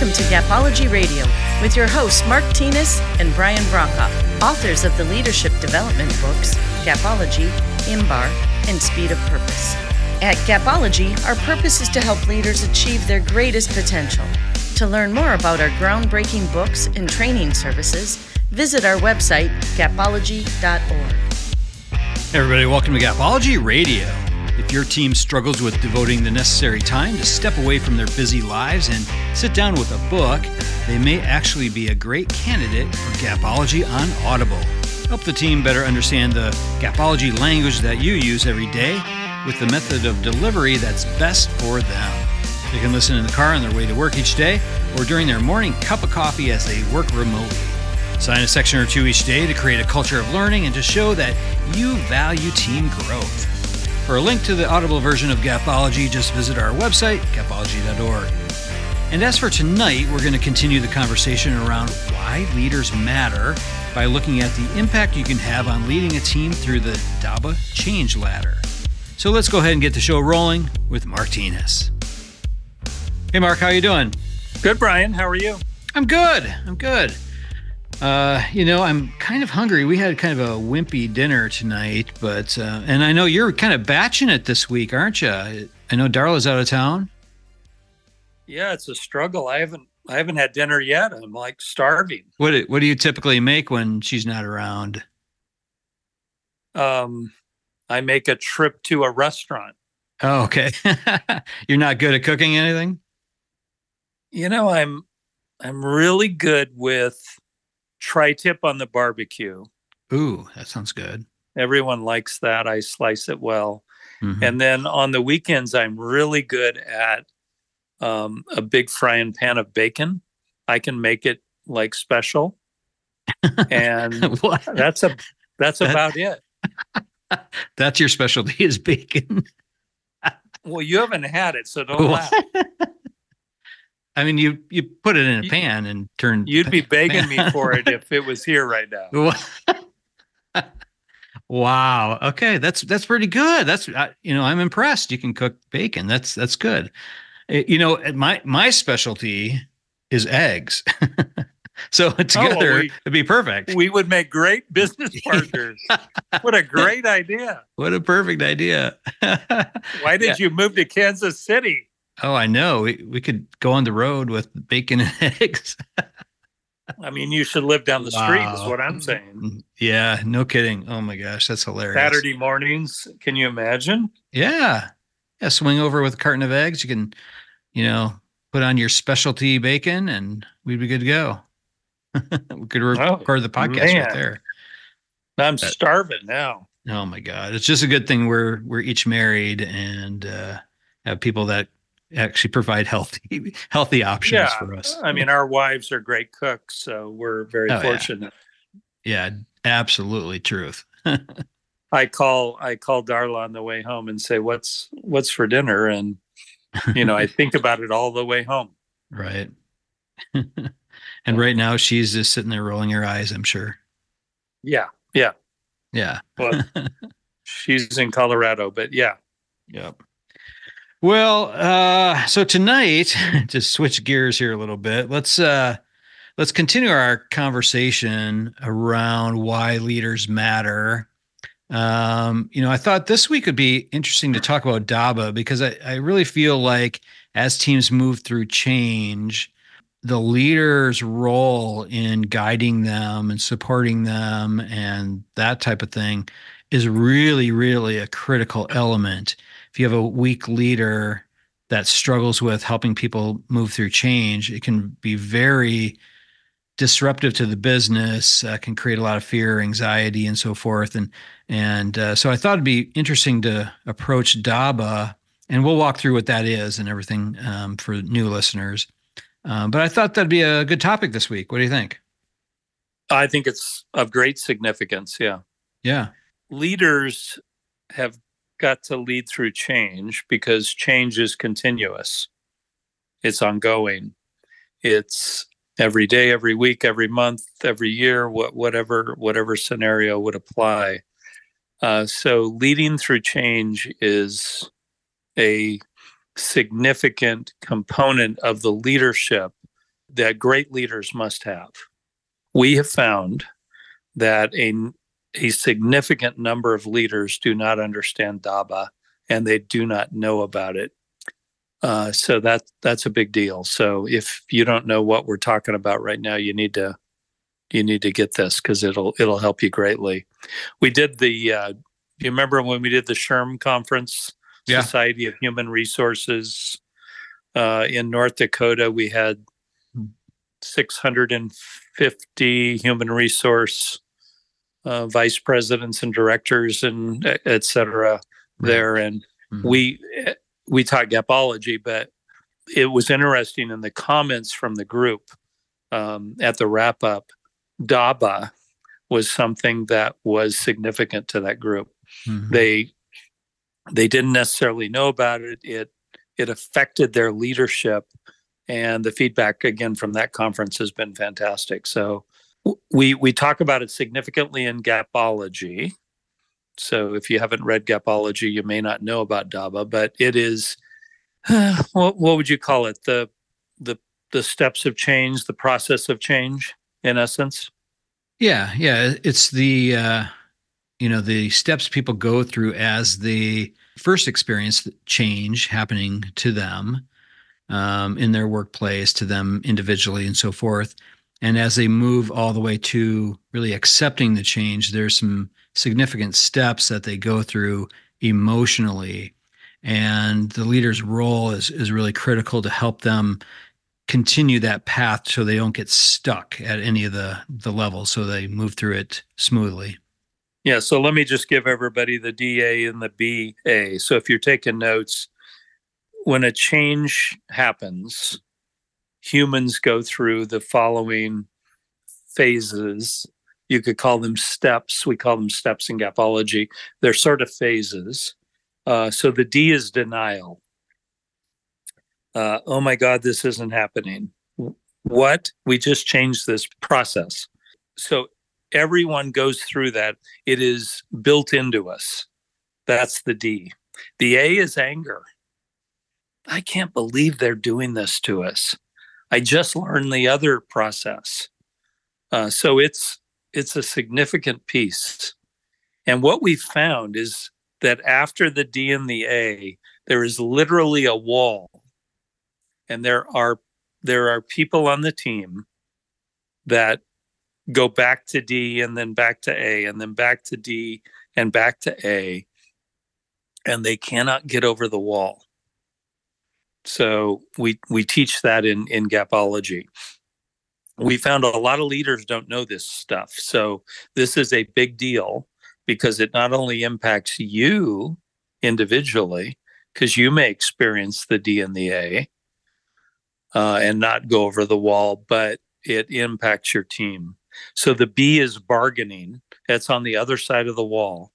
Welcome to Gapology Radio with your hosts Mark Tinas and Brian Brokoff, authors of the leadership development books Gapology, IMBAR, and Speed of Purpose. At Gapology, our purpose is to help leaders achieve their greatest potential. To learn more about our groundbreaking books and training services, visit our website, gapology.org. Hey everybody, welcome to Gapology Radio. If your team struggles with devoting the necessary time to step away from their busy lives and sit down with a book, they may actually be a great candidate for Gapology on Audible. Help the team better understand the Gapology language that you use every day with the method of delivery that's best for them. They can listen in the car on their way to work each day or during their morning cup of coffee as they work remotely. Sign a section or two each day to create a culture of learning and to show that you value team growth. For a link to the audible version of Gapology, just visit our website, gapology.org. And as for tonight, we're going to continue the conversation around why leaders matter by looking at the impact you can have on leading a team through the DABA Change Ladder. So let's go ahead and get the show rolling with Mark Tinas. Hey, Mark, how you doing? Good, Brian. How are you? I'm good. I'm good. Uh, you know, I'm kind of hungry. We had kind of a wimpy dinner tonight, but uh, and I know you're kind of batching it this week, aren't you? I know Darla's out of town. Yeah, it's a struggle. I haven't I haven't had dinner yet. I'm like starving. What what do you typically make when she's not around? Um, I make a trip to a restaurant. Oh, okay. You're not good at cooking anything? You know, I'm I'm really good with tri-tip on the barbecue. Ooh, that sounds good. Everyone likes that. I slice it well. Mm-hmm. And then on the weekends, I'm really good at um, a big frying pan of bacon. I can make it like special, and that's a that's about it. That's your specialty is bacon. well, you haven't had it, so don't laugh. I mean, you you put it in a pan and turn. You'd be begging me for it if it was here right now. wow. Okay, that's that's pretty good. That's you know, I'm impressed. You can cook bacon. That's that's good. Eh, you know, my my specialty is eggs. So together, oh, well, we, it'd be perfect. We would make great business partners. what a great idea. What a perfect idea. Why did yeah. you move to Kansas City? Oh, I know. We, we could go on the road with bacon and eggs. I mean, you should live down the wow. street, is what I'm saying. Yeah, no kidding. Oh my gosh, that's hilarious. Saturday mornings, can you imagine? Yeah. Yeah, swing over with a carton of eggs. You can, you know, put on your specialty bacon and we'd be good to go. we could record oh, the podcast man. right there. I'm but, starving now. Oh my god, it's just a good thing we're we're each married and uh, have people that actually provide healthy healthy options yeah, for us. I mean, our wives are great cooks, so we're very oh, fortunate. Yeah. yeah, absolutely truth. I call I call Darla on the way home and say, "What's what's for dinner?" And you know, I think about it all the way home. Right. And right now she's just sitting there rolling her eyes, I'm sure. Yeah. Yeah. Yeah. Well, she's in Colorado, but yeah. Yep. Well, uh, so tonight, to switch gears here a little bit, let's uh let's continue our conversation around why leaders matter. Um, you know, I thought this week would be interesting to talk about DABA because I, I really feel like as teams move through change, the leader's role in guiding them and supporting them and that type of thing is really, really a critical element. If you have a weak leader that struggles with helping people move through change, it can be very disruptive to the business, uh, can create a lot of fear, anxiety, and so forth. And and uh, so I thought it'd be interesting to approach DABA, and we'll walk through what that is and everything um, for new listeners. Um, but I thought that'd be a good topic this week. What do you think? I think it's of great significance. Yeah. Yeah. Leaders have got to lead through change because change is continuous, it's ongoing. It's every day, every week, every month, every year, what, whatever whatever scenario would apply. Uh, so leading through change is a significant component of the leadership that great leaders must have. We have found that a, a significant number of leaders do not understand DABA and they do not know about it. Uh, so that that's a big deal. So if you don't know what we're talking about right now, you need to you need to get this because it'll it'll help you greatly. We did the uh, you remember when we did the SHRM conference, Yeah. Society of Human Resources uh, in North Dakota. We had 650 human resource uh, vice presidents and directors and et cetera there, and Mhm. we we taught gapology, but it was interesting in the comments from the group um, at the wrap up. DABA was something that was significant to that group. Mhm. They they didn't necessarily know about it. It it affected their leadership, and the feedback again from that conference has been fantastic. So we we talk about it significantly in gapology. So if you haven't read gapology, you may not know about DABA, but it is what what would you call it? The the the steps of change, the process of change, in essence. Yeah, yeah. It's the uh, you know the steps people go through as they first experience change happening to them um, in their workplace, to them individually, and so forth. And as they move all the way to really accepting the change, there's some significant steps that they go through emotionally. And the leader's role is is really critical to help them continue that path so they don't get stuck at any of the the levels so they move through it smoothly Yeah, so let me just give everybody the DA and the BA. So if you're taking notes, when a change happens, humans go through the following phases. You could call them steps. We call them steps in gapology. They're sort of phases. Uh, so the D is denial. Uh, oh my God, this isn't happening. What? We just changed this process. So everyone goes through that. It is built into us. That's the D. The A is anger. I can't believe they're doing this to us. I just learned the other process. Uh, so it's it's a significant piece. And what we found is that after the D and the A, there is literally a wall. And there are there are people on the team that go back to D and then back to A and then back to D and back to A, and they cannot get over the wall. So we we teach that in in gapology. We found a lot of leaders don't know this stuff. So this is a big deal because it not only impacts you individually, because you may experience the D and the A uh, and not go over the wall, but it impacts your team. So the B is bargaining. That's on the other side of the wall.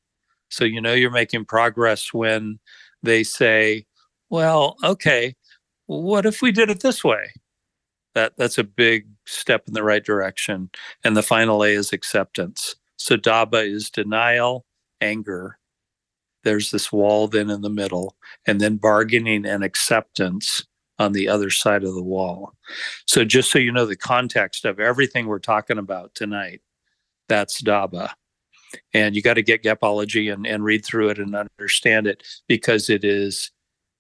So you know you're making progress when they say, "Well, okay, what if we did it this way?" That that's a big step in the right direction. And the final A is acceptance. So DABA is denial, anger. There's this wall then in the middle, and then bargaining and acceptance on the other side of the wall. So just so you know the context of everything we're talking about tonight, that's DABA. And you got to get Gapology and, and read through it and understand it because it is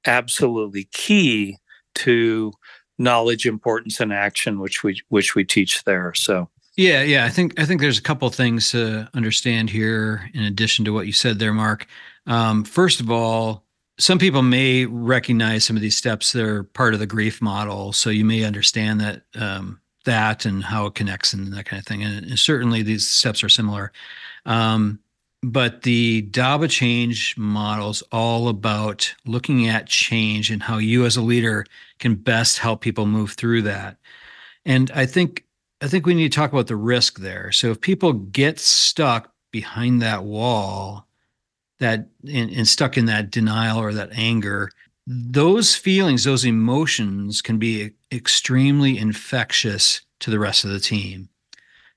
absolutely key to knowledge, importance, and action, which we which we teach there. So yeah yeah i think i think there's a couple things to understand here in addition to what you said there mark um, first of all some people may recognize some of these steps they're part of the grief model so you may understand that um, that and how it connects and that kind of thing and, and certainly these steps are similar um, but the daba change model is all about looking at change and how you as a leader can best help people move through that. And i think i think we need to talk about the risk there. So if people get stuck behind that wall that and, and stuck in that denial or that anger those feelings those emotions can be extremely infectious to the rest of the team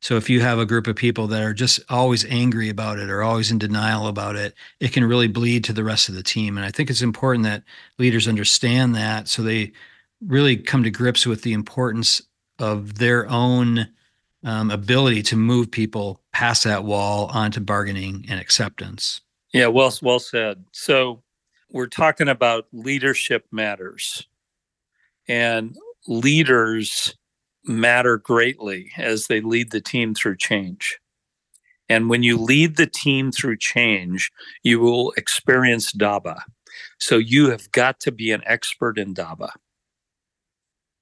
so if you have a group of people that are just always angry about it or always in denial about it it can really bleed to the rest of the team and i think it's important that leaders understand that so they really come to grips with the importance of their own um, ability to move people past that wall onto bargaining and acceptance. Yeah, well, well said. So we're talking about leadership matters, and leaders matter greatly as they lead the team through change. And when you lead the team through change, you will experience DABA. So you have got to be an expert in DABA.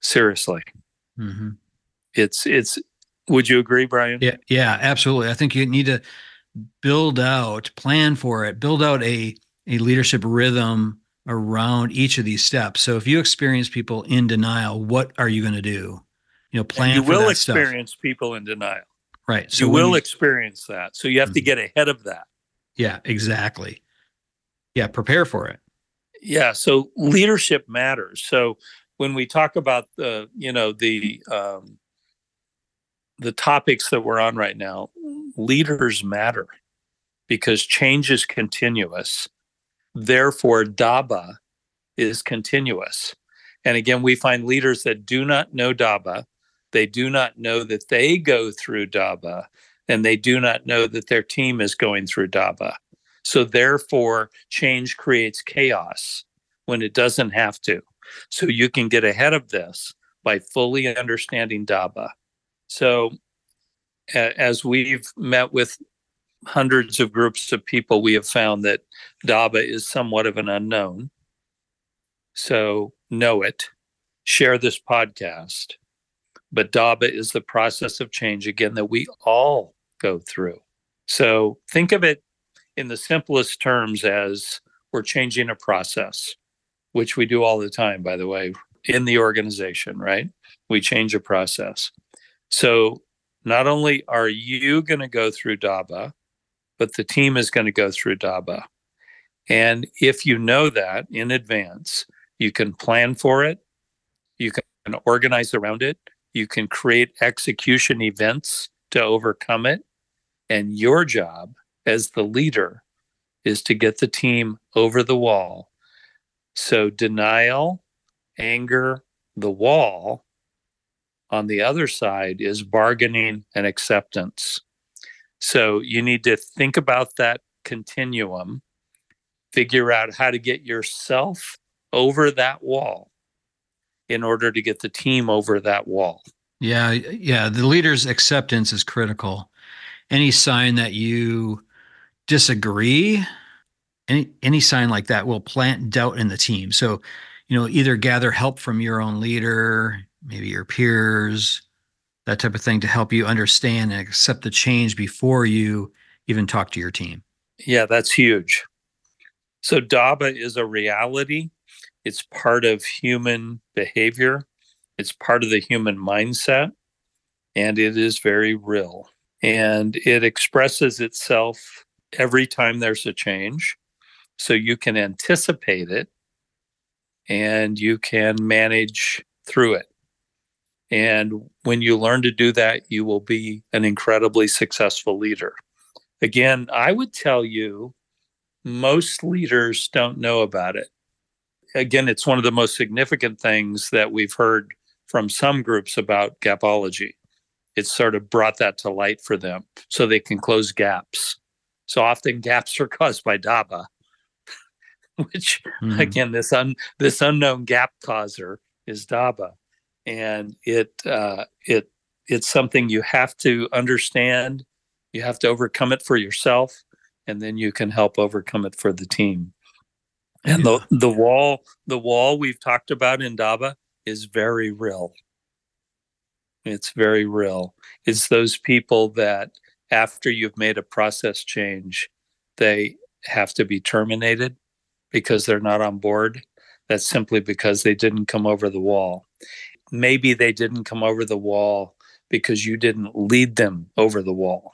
Seriously. Mm-hmm. It's, it's, would you agree, Brian? Yeah, yeah, absolutely. I think you need to build out, plan for it, build out a, a leadership rhythm around each of these steps. So if you experience people in denial, what are you going to do? You know, plan. And you will experience stuff. people in denial. Right. So you will you, experience that. So you have mm-hmm. to get ahead of that. Yeah, exactly. Yeah, prepare for it. Yeah. So leadership matters. So when we talk about the, you know, the um, the topics that we're on right now, leaders matter because change is continuous. Therefore, DABA is continuous. And again, we find leaders that do not know DABA, they do not know that they go through DABA, and they do not know that their team is going through DABA. So, therefore, change creates chaos when it doesn't have to. So, you can get ahead of this by fully understanding DABA. So, as we've met with hundreds of groups of people, we have found that DABA is somewhat of an unknown. So know it, share this podcast. But DABA is the process of change, again, that we all go through. So think of it in the simplest terms as we're changing a process, which we do all the time, by the way, in the organization, right? We change a process. So not only are you going to go through DABA, but the team is going to go through DABA. And if you know that in advance, you can plan for it, you can organize around it, you can create execution events to overcome it. And your job as the leader is to get the team over the wall. So, denial, anger, the wall on the other side is bargaining and acceptance. So you need to think about that continuum, figure out how to get yourself over that wall in order to get the team over that wall. Yeah, yeah, the leader's acceptance is critical. Any sign that you disagree, any any sign like that will plant doubt in the team. So, you know, either gather help from your own leader, maybe your peers, that type of thing to help you understand and accept the change before you even talk to your team. Yeah, that's huge. So DABA is a reality. It's part of human behavior. It's part of the human mindset. And it is very real. And it expresses itself every time there's a change. So you can anticipate it and you can manage through it. And when you learn to do that, you will be an incredibly successful leader. Again, I would tell you most leaders don't know about it. Again, it's one of the most significant things that we've heard from some groups about gapology. It's sort of brought that to light for them so they can close gaps. So often gaps are caused by DABA, which mm-hmm. again, this un, this unknown gap causer is DABA and it uh, it it's something you have to understand. You have to overcome it for yourself, and then you can help overcome it for the team. And yeah. the the wall the wall we've talked about in DABA is very real. It's very real. It's those people that after you've made a process change, they have to be terminated because they're not on board. That's simply because they didn't come over the wall maybe they didn't come over the wall because you didn't lead them over the wall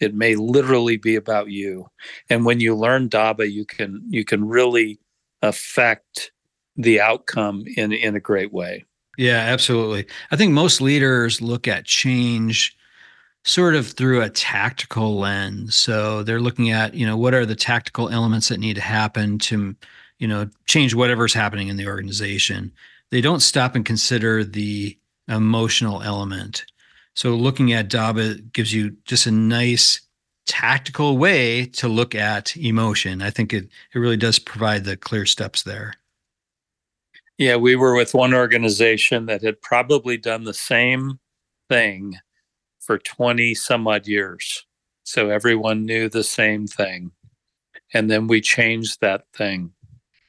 it may literally be about you. And when you learn daba you can you can really affect the outcome in in a great way. Yeah absolutely. I think most leaders look at change sort of through a tactical lens. So they're looking at you know what are the tactical elements that need to happen to you know change whatever's happening in the organization. They don't stop and consider the emotional element. So looking at DABA gives you just a nice tactical way to look at emotion. I think it it really does provide the clear steps there. Yeah, we were with one organization that had probably done the same thing for 20 some odd years. So everyone knew the same thing. And then we changed that thing.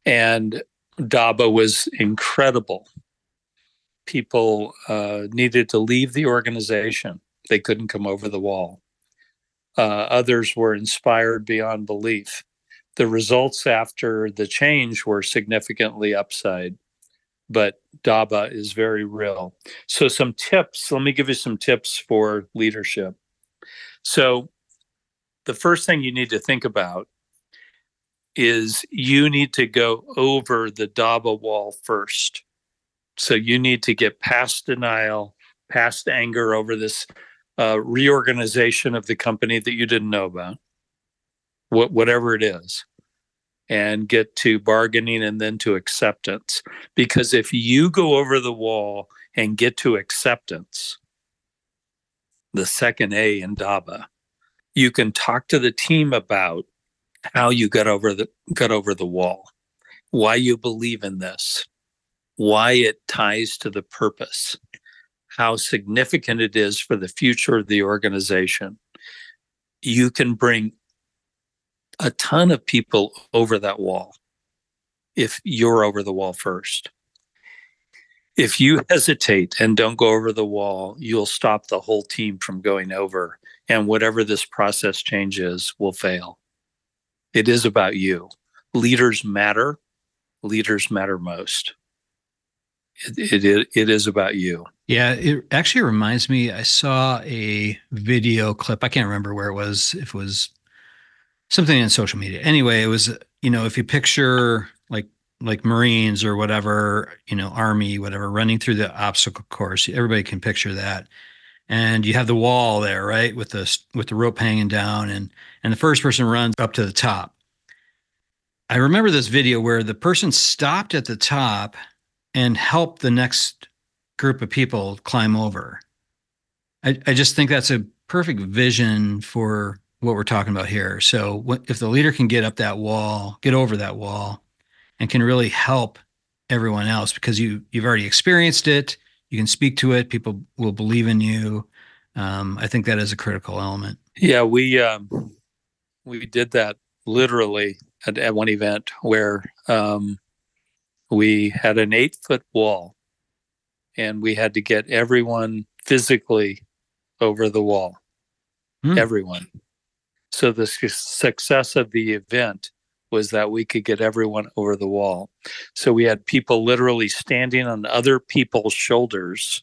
And DABA was incredible. People uh, needed to leave the organization, they couldn't come over the wall. Uh, others were inspired beyond belief. The results after the change were significantly upside, but DABA is very real. So, some tips let me give you some tips for leadership. So, the first thing you need to think about is you need to go over the DABA wall first. So, you need to get past denial, past anger over this uh, reorganization of the company that you didn't know about, what, whatever it is, and get to bargaining and then to acceptance. Because if you go over the wall and get to acceptance, the second A in DABA, you can talk to the team about how you got over the got over the wall, why you believe in this, why it ties to the purpose how significant it is for the future of the organization, you can bring a ton of people over that wall if you're over the wall first. If you hesitate and don't go over the wall, you'll stop the whole team from going over, and whatever this process change is will fail. It is about you. Leaders matter, leaders matter most. It, it, it is about you. Yeah, it actually reminds me. I saw a video clip. I can't remember where it was. If it was something in social media. Anyway, it was you know if you picture like like Marines or whatever you know Army whatever running through the obstacle course. Everybody can picture that. And you have the wall there, right, with the with the rope hanging down, and and the first person runs up to the top. I remember this video where the person stopped at the top and help the next group of people climb over. I, I just think that's a perfect vision for what we're talking about here. So if the leader can get up that wall, get over that wall, and can really help everyone else because you you've already experienced it, you can speak to it, people will believe in you. Um, I think that is a critical element. Yeah, we um, we did that literally at, at one event where um, we had an eight foot wall and we had to get everyone physically over the wall. Hmm. Everyone. So the su- success of the event was that we could get everyone over the wall. So we had people literally standing on other people's shoulders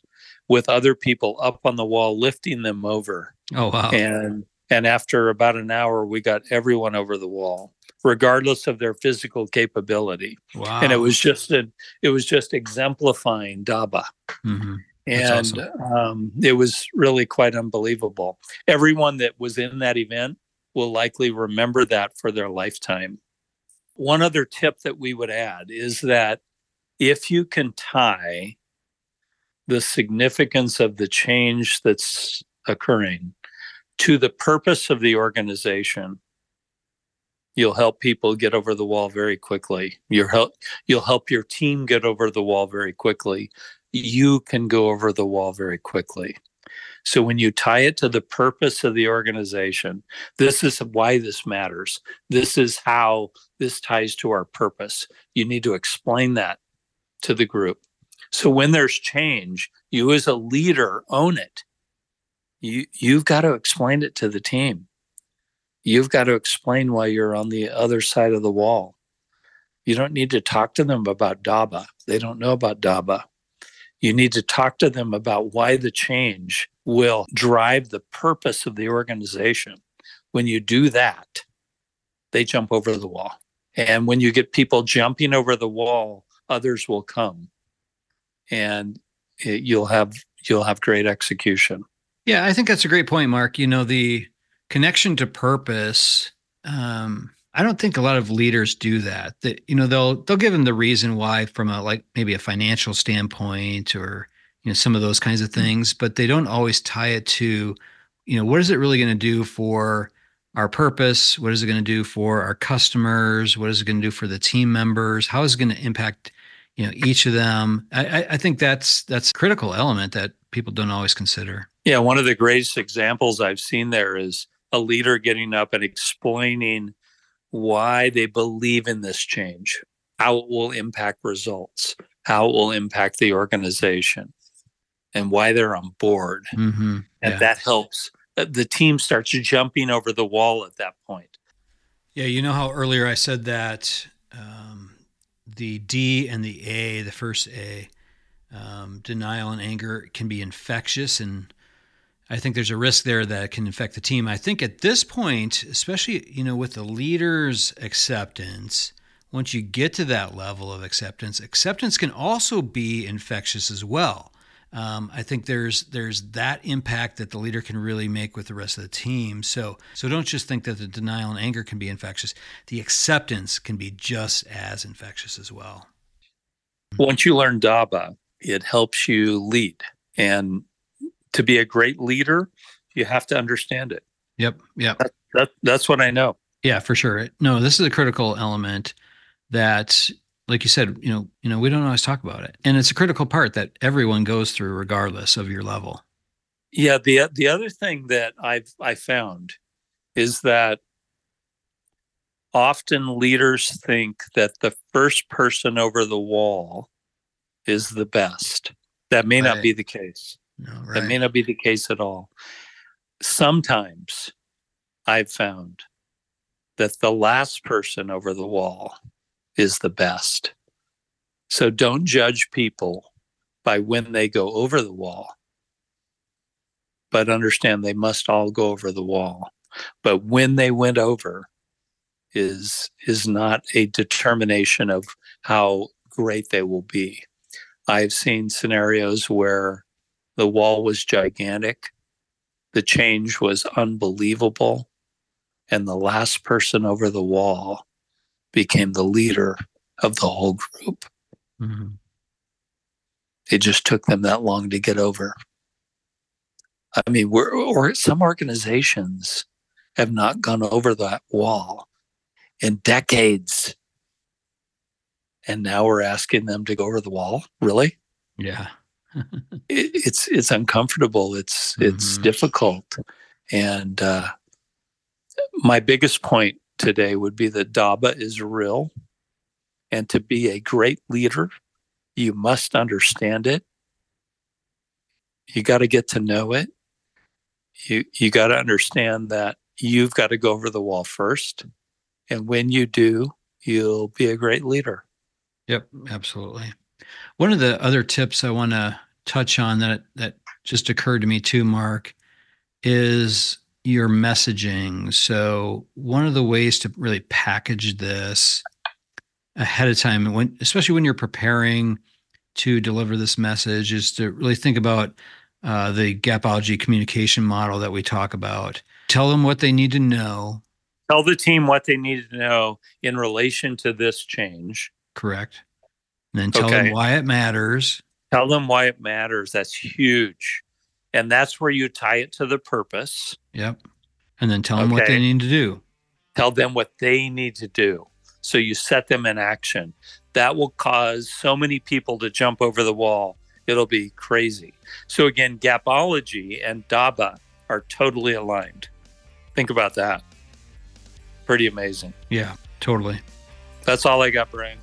with other people up on the wall lifting them over. Oh wow. And and after about an hour we got everyone over the wall regardless of their physical capability. Wow. And it was just a, it was just exemplifying DABA. Mm-hmm. And awesome. um, it was really quite unbelievable. Everyone that was in that event will likely remember that for their lifetime. One other tip that we would add is that if you can tie the significance of the change that's occurring to the purpose of the organization, you'll help people get over the wall very quickly. You'll help you'll help your team get over the wall very quickly. You can go over the wall very quickly. So when you tie it to the purpose of the organization, this is why this matters. This is how this ties to our purpose. You need to explain that to the group. So when there's change, you as a leader own it. You you've got to explain it to the team you've got to explain why you're on the other side of the wall. You don't need to talk to them about DABA. They don't know about DABA. You need to talk to them about why the change will drive the purpose of the organization. When you do that, they jump over the wall. And when you get people jumping over the wall, others will come and it, you'll have you'll have great execution. Yeah, I think that's a great point, Mark. You know, the connection to purpose um, i don't think a lot of leaders do that that you know they'll they'll give them the reason why from a like maybe a financial standpoint or you know some of those kinds of things, but they don't always tie it to, you know, what is it really going to do for our purpose? What is it going to do for our customers? What is it going to do for the team members? How is it going to impact, you know, each of them? I, I think that's that's a critical element that people don't always consider. Yeah, one of the greatest examples I've seen there is a leader getting up and explaining why they believe in this change, how it will impact results, how it will impact the organization, and why they're on board. Mm-hmm. And Yeah. that helps. Uh, The team starts jumping over the wall at that point. Yeah, you know how earlier I said that um, the D and the A, the first A, um, denial and anger can be infectious, and I think there's a risk there that can infect the team. I think at this point, especially you know with the leader's acceptance, once you get to that level of acceptance, acceptance can also be infectious as well. Um, I think there's there's that impact that the leader can really make with the rest of the team. So so don't just think that the denial and anger can be infectious. The acceptance can be just as infectious as well. Once you learn DABA, it helps you lead. And to be a great leader, you have to understand it. Yep. Yep. That, that's what I know. Yeah, for sure. No, this is a critical element that, like you said, you know, you know, we don't always talk about it, and it's a critical part that everyone goes through, regardless of your level. Yeah, the the other thing that I've I found is that often leaders think that the first person over the wall is the best. That may not be the case. No, That may not be the case at all. Sometimes I've found that the last person over the wall is the best. So don't judge people by when they go over the wall, but understand they must all go over the wall. But when they went over is is not a determination of how great they will be. I've seen scenarios where the wall was gigantic, the change was unbelievable, and the last person over the wall became the leader of the whole group. Mhm. It just took them that long to get over. I mean, we're, or some organizations have not gone over that wall in decades. And now we're asking them to go over the wall. Really? Yeah. it, it's it's uncomfortable. It's it's Mhm. difficult, and uh, my biggest point today would be that DABA is real, and to be a great leader, you must understand it. You got to get to know it. You you got to understand that you've got to go over the wall first, and when you do, you'll be a great leader. Yep, absolutely. One of the other tips I want to touch on that that just occurred to me too, Mark, is your messaging. So one of the ways to really package this ahead of time, when especially when you're preparing to deliver this message, is to really think about uh, the Gapology communication model that we talk about. Tell them what they need to know. Tell the team what they need to know in relation to this change. Correct. And then tell Okay. them why it matters. Tell them why it matters. That's huge. And that's where you tie it to the purpose. Yep. And then tell them what they need to do. Tell them what they need to do. So you set them in action. That will cause so many people to jump over the wall. It'll be crazy. So again, Gapology and DABA are totally aligned. Think about that. Pretty amazing. Yeah, totally. That's all I got, Brian.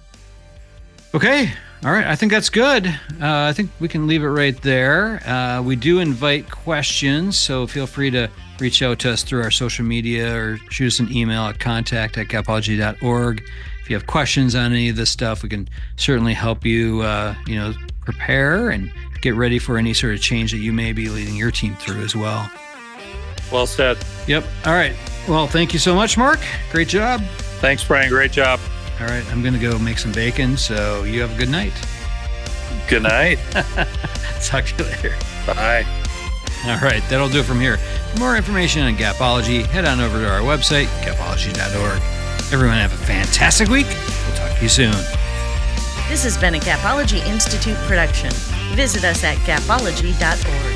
Okay. All right. I think that's good. Uh, I think we can leave it right there. Uh, we do invite questions, so feel free to reach out to us through our social media or shoot us an email at contact at gapology.org. If you have questions on any of this stuff, we can certainly help you, uh, you know, prepare and get ready for any sort of change that you may be leading your team through as well. Well said. Yep. All right. Well, thank you so much, Mark. Great job. Thanks, Brian. Great job. All right. I'm going to go make some bacon. So you have a good night. Good night. Talk to you later. Bye. All right. That'll do it from here. For more information on Gapology, head on over to our website, gapology.org. Everyone have a fantastic week. We'll talk to you soon. This has been a Gapology Institute production. Visit us at gapology.org.